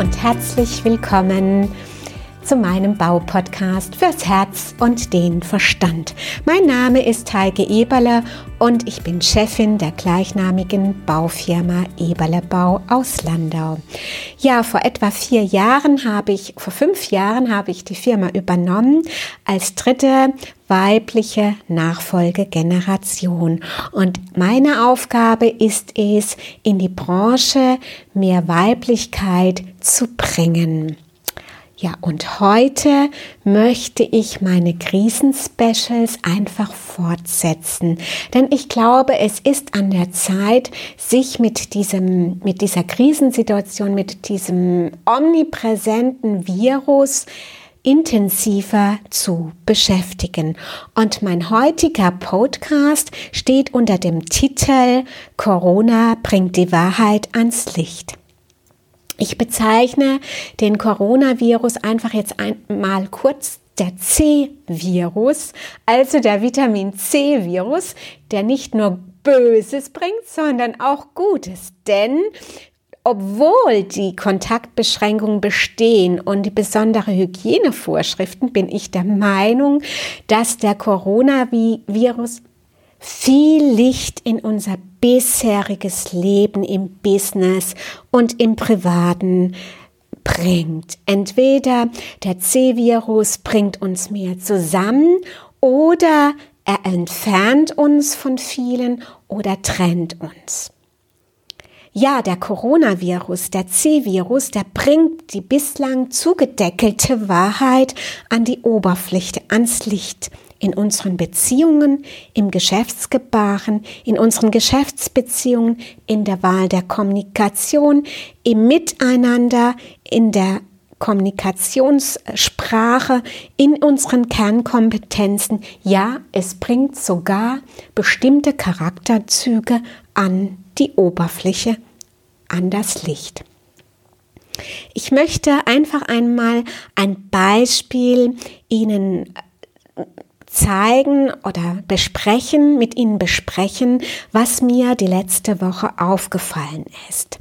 und herzlich willkommen zu meinem Baupodcast fürs Herz und den Verstand. Mein Name ist Heike Eberle und ich bin Chefin der gleichnamigen Baufirma Eberle Bau aus Landau. Ja, vor etwa vier Jahren habe ich, vor fünf Jahren habe ich die Firma übernommen als dritte weibliche Nachfolgegeneration. Und meine Aufgabe ist es, in die Branche mehr Weiblichkeit zu bringen. Ja, und heute möchte ich meine Krisenspecials einfach fortsetzen. Denn ich glaube, es ist an der Zeit, sich mit diesem, mit dieser Krisensituation, mit diesem omnipräsenten Virus intensiver zu beschäftigen. Und mein heutiger Podcast steht unter dem Titel Corona bringt die Wahrheit ans Licht. Ich bezeichne den Coronavirus einfach jetzt einmal kurz der C-Virus, also der Vitamin C-Virus, der nicht nur Böses bringt, sondern auch Gutes. Denn obwohl die Kontaktbeschränkungen bestehen und die besondere Hygienevorschriften, bin ich der Meinung, dass der Coronavirus viel Licht in unser bisheriges Leben im Business und im Privaten bringt. Entweder der C-Virus bringt uns mehr zusammen oder er entfernt uns von vielen oder trennt uns. Ja, der Coronavirus, der C-Virus, der bringt die bislang zugedeckelte Wahrheit an die Oberfläche, ans Licht in unseren Beziehungen, im Geschäftsgebaren, in unseren Geschäftsbeziehungen, in der Wahl der Kommunikation, im Miteinander, in der Kommunikationssprache, in unseren Kernkompetenzen. Ja, es bringt sogar bestimmte Charakterzüge an die Oberfläche, an das Licht. Ich möchte einfach einmal ein Beispiel Ihnen zeigen oder besprechen, mit Ihnen besprechen, was mir die letzte Woche aufgefallen ist.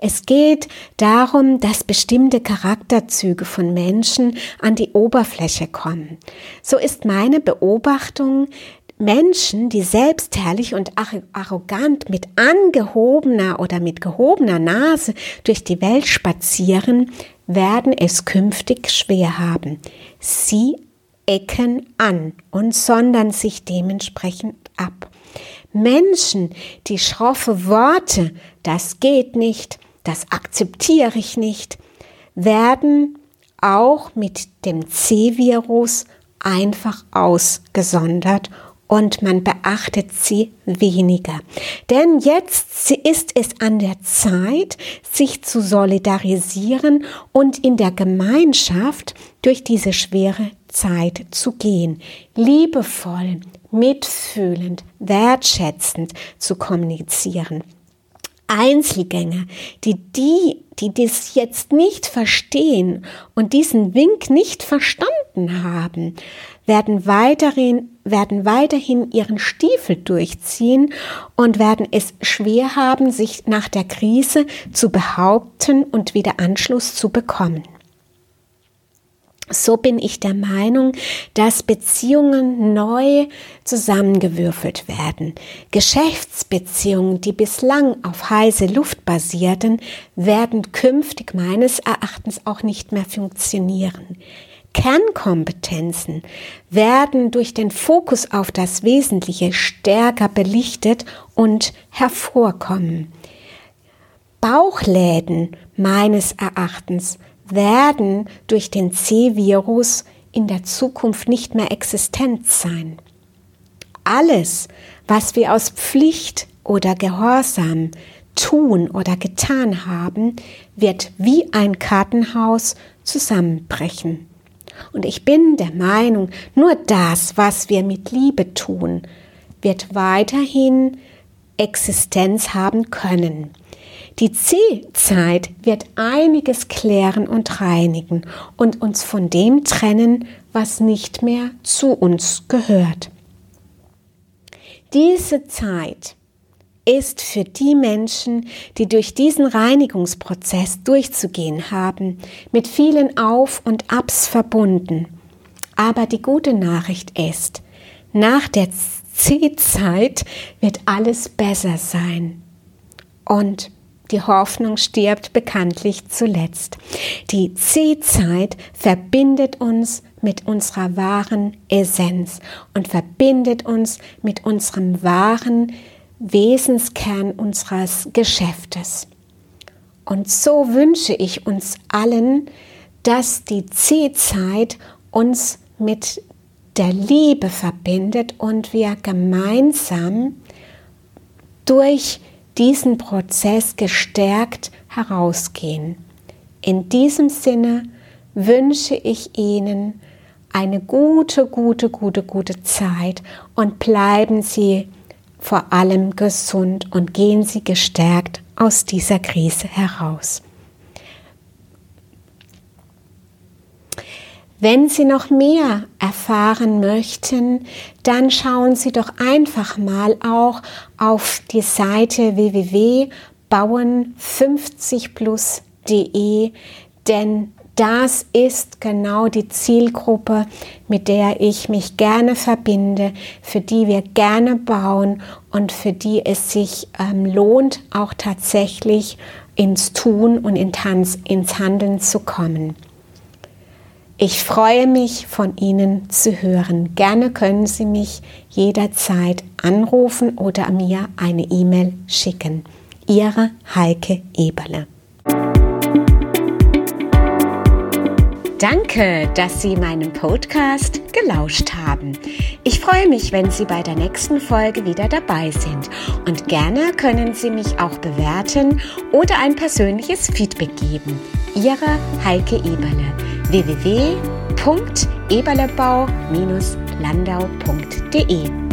Es geht darum, dass bestimmte Charakterzüge von Menschen an die Oberfläche kommen. So ist meine Beobachtung, Menschen, die selbstherrlich und arrogant mit angehobener oder mit gehobener Nase durch die Welt spazieren, werden es künftig schwer haben. Sie ecken an und sondern sich dementsprechend ab. Menschen, die schroffe Worte, das geht nicht, das akzeptiere ich nicht, werden auch mit dem C-Virus einfach ausgesondert und man beachtet sie weniger. Denn jetzt ist es an der Zeit, sich zu solidarisieren und in der Gemeinschaft durch diese schwere Zeit zu gehen, liebevoll, mitfühlend, wertschätzend zu kommunizieren. Einzelgänger, die die, die das jetzt nicht verstehen und diesen Wink nicht verstanden haben, werden weiterhin, werden weiterhin ihren Stiefel durchziehen und werden es schwer haben, sich nach der Krise zu behaupten und wieder Anschluss zu bekommen. So bin ich der Meinung, dass Beziehungen neu zusammengewürfelt werden. Geschäftsbeziehungen, die bislang auf heiße Luft basierten, werden künftig meines Erachtens auch nicht mehr funktionieren. Kernkompetenzen werden durch den Fokus auf das Wesentliche stärker belichtet und hervorkommen. Bauchläden meines Erachtens werden durch den C-Virus in der Zukunft nicht mehr existent sein. Alles, was wir aus Pflicht oder Gehorsam tun oder getan haben, wird wie ein Kartenhaus zusammenbrechen. Und ich bin der Meinung, nur das, was wir mit Liebe tun, wird weiterhin Existenz haben können. Die C-Zeit wird einiges klären und reinigen und uns von dem trennen, was nicht mehr zu uns gehört. Diese Zeit ist für die Menschen, die durch diesen Reinigungsprozess durchzugehen haben, mit vielen Auf und Abs verbunden. Aber die gute Nachricht ist, nach der C-Zeit wird alles besser sein. Und die Hoffnung stirbt bekanntlich zuletzt. Die C-Zeit verbindet uns mit unserer wahren Essenz und verbindet uns mit unserem wahren Wesenskern unseres Geschäftes. Und so wünsche ich uns allen, dass die C-Zeit uns mit der Liebe verbindet und wir gemeinsam durch diesen Prozess gestärkt herausgehen. In diesem Sinne wünsche ich Ihnen eine gute, gute, gute, gute Zeit und bleiben Sie vor allem gesund und gehen Sie gestärkt aus dieser Krise heraus. Wenn Sie noch mehr erfahren möchten, dann schauen Sie doch einfach mal auch auf die Seite www.bauen50plus.de, denn das ist genau die Zielgruppe, mit der ich mich gerne verbinde, für die wir gerne bauen und für die es sich ähm, lohnt, auch tatsächlich ins Tun und in Tanz, ins Handeln zu kommen. Ich freue mich, von Ihnen zu hören. Gerne können Sie mich jederzeit anrufen oder mir eine E-Mail schicken. Ihre Heike Eberle. Danke, dass Sie meinem Podcast gelauscht haben. Ich freue mich, wenn Sie bei der nächsten Folge wieder dabei sind. Und gerne können Sie mich auch bewerten oder ein persönliches Feedback geben. Ihre Heike Eberle www.eberlebau-landau.de